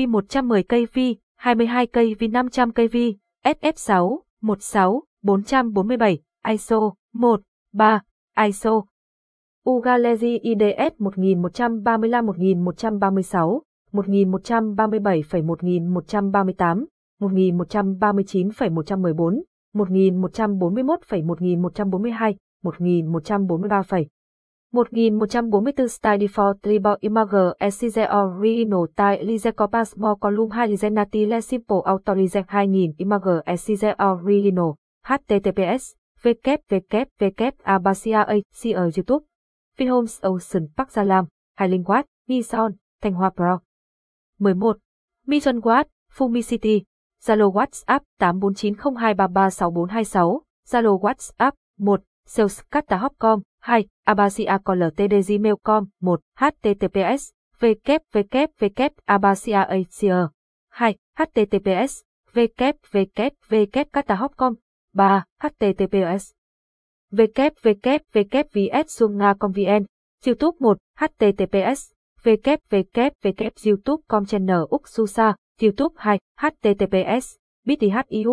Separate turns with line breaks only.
KV 110 KV, 22 KV 500 KV, SF6, 16, 447, ISO, 1, 3, ISO. Ugalezi IDS 1135-1136, 1137,1138, 1139,114, 1141,1142, 1143, 1144 Style Default Tribal Image Exigeo Original Style Lize Copas More Column 2 Lizenati Le Simple Auto Lize 2000 Image Exigeo Original HTTPS www Abasia AC ở YouTube Vinhomes Ocean Park Gia Lam 20 Watt Nison Thanh Hoa Pro. 11. Mission Watt Fumi City. Zalo WhatsApp 84902336426 Zalo WhatsApp 1 Sales Hopcom 2. abasiacoltdgmail.com 1. HTTPS www.abasiaasia 2. HTTPS www.catahopcom 3. HTTPS www.vsunga.com.vn YouTube 1. HTTPS www.youtube.com channel Úc Susa YouTube 2. HTTPS bit.iu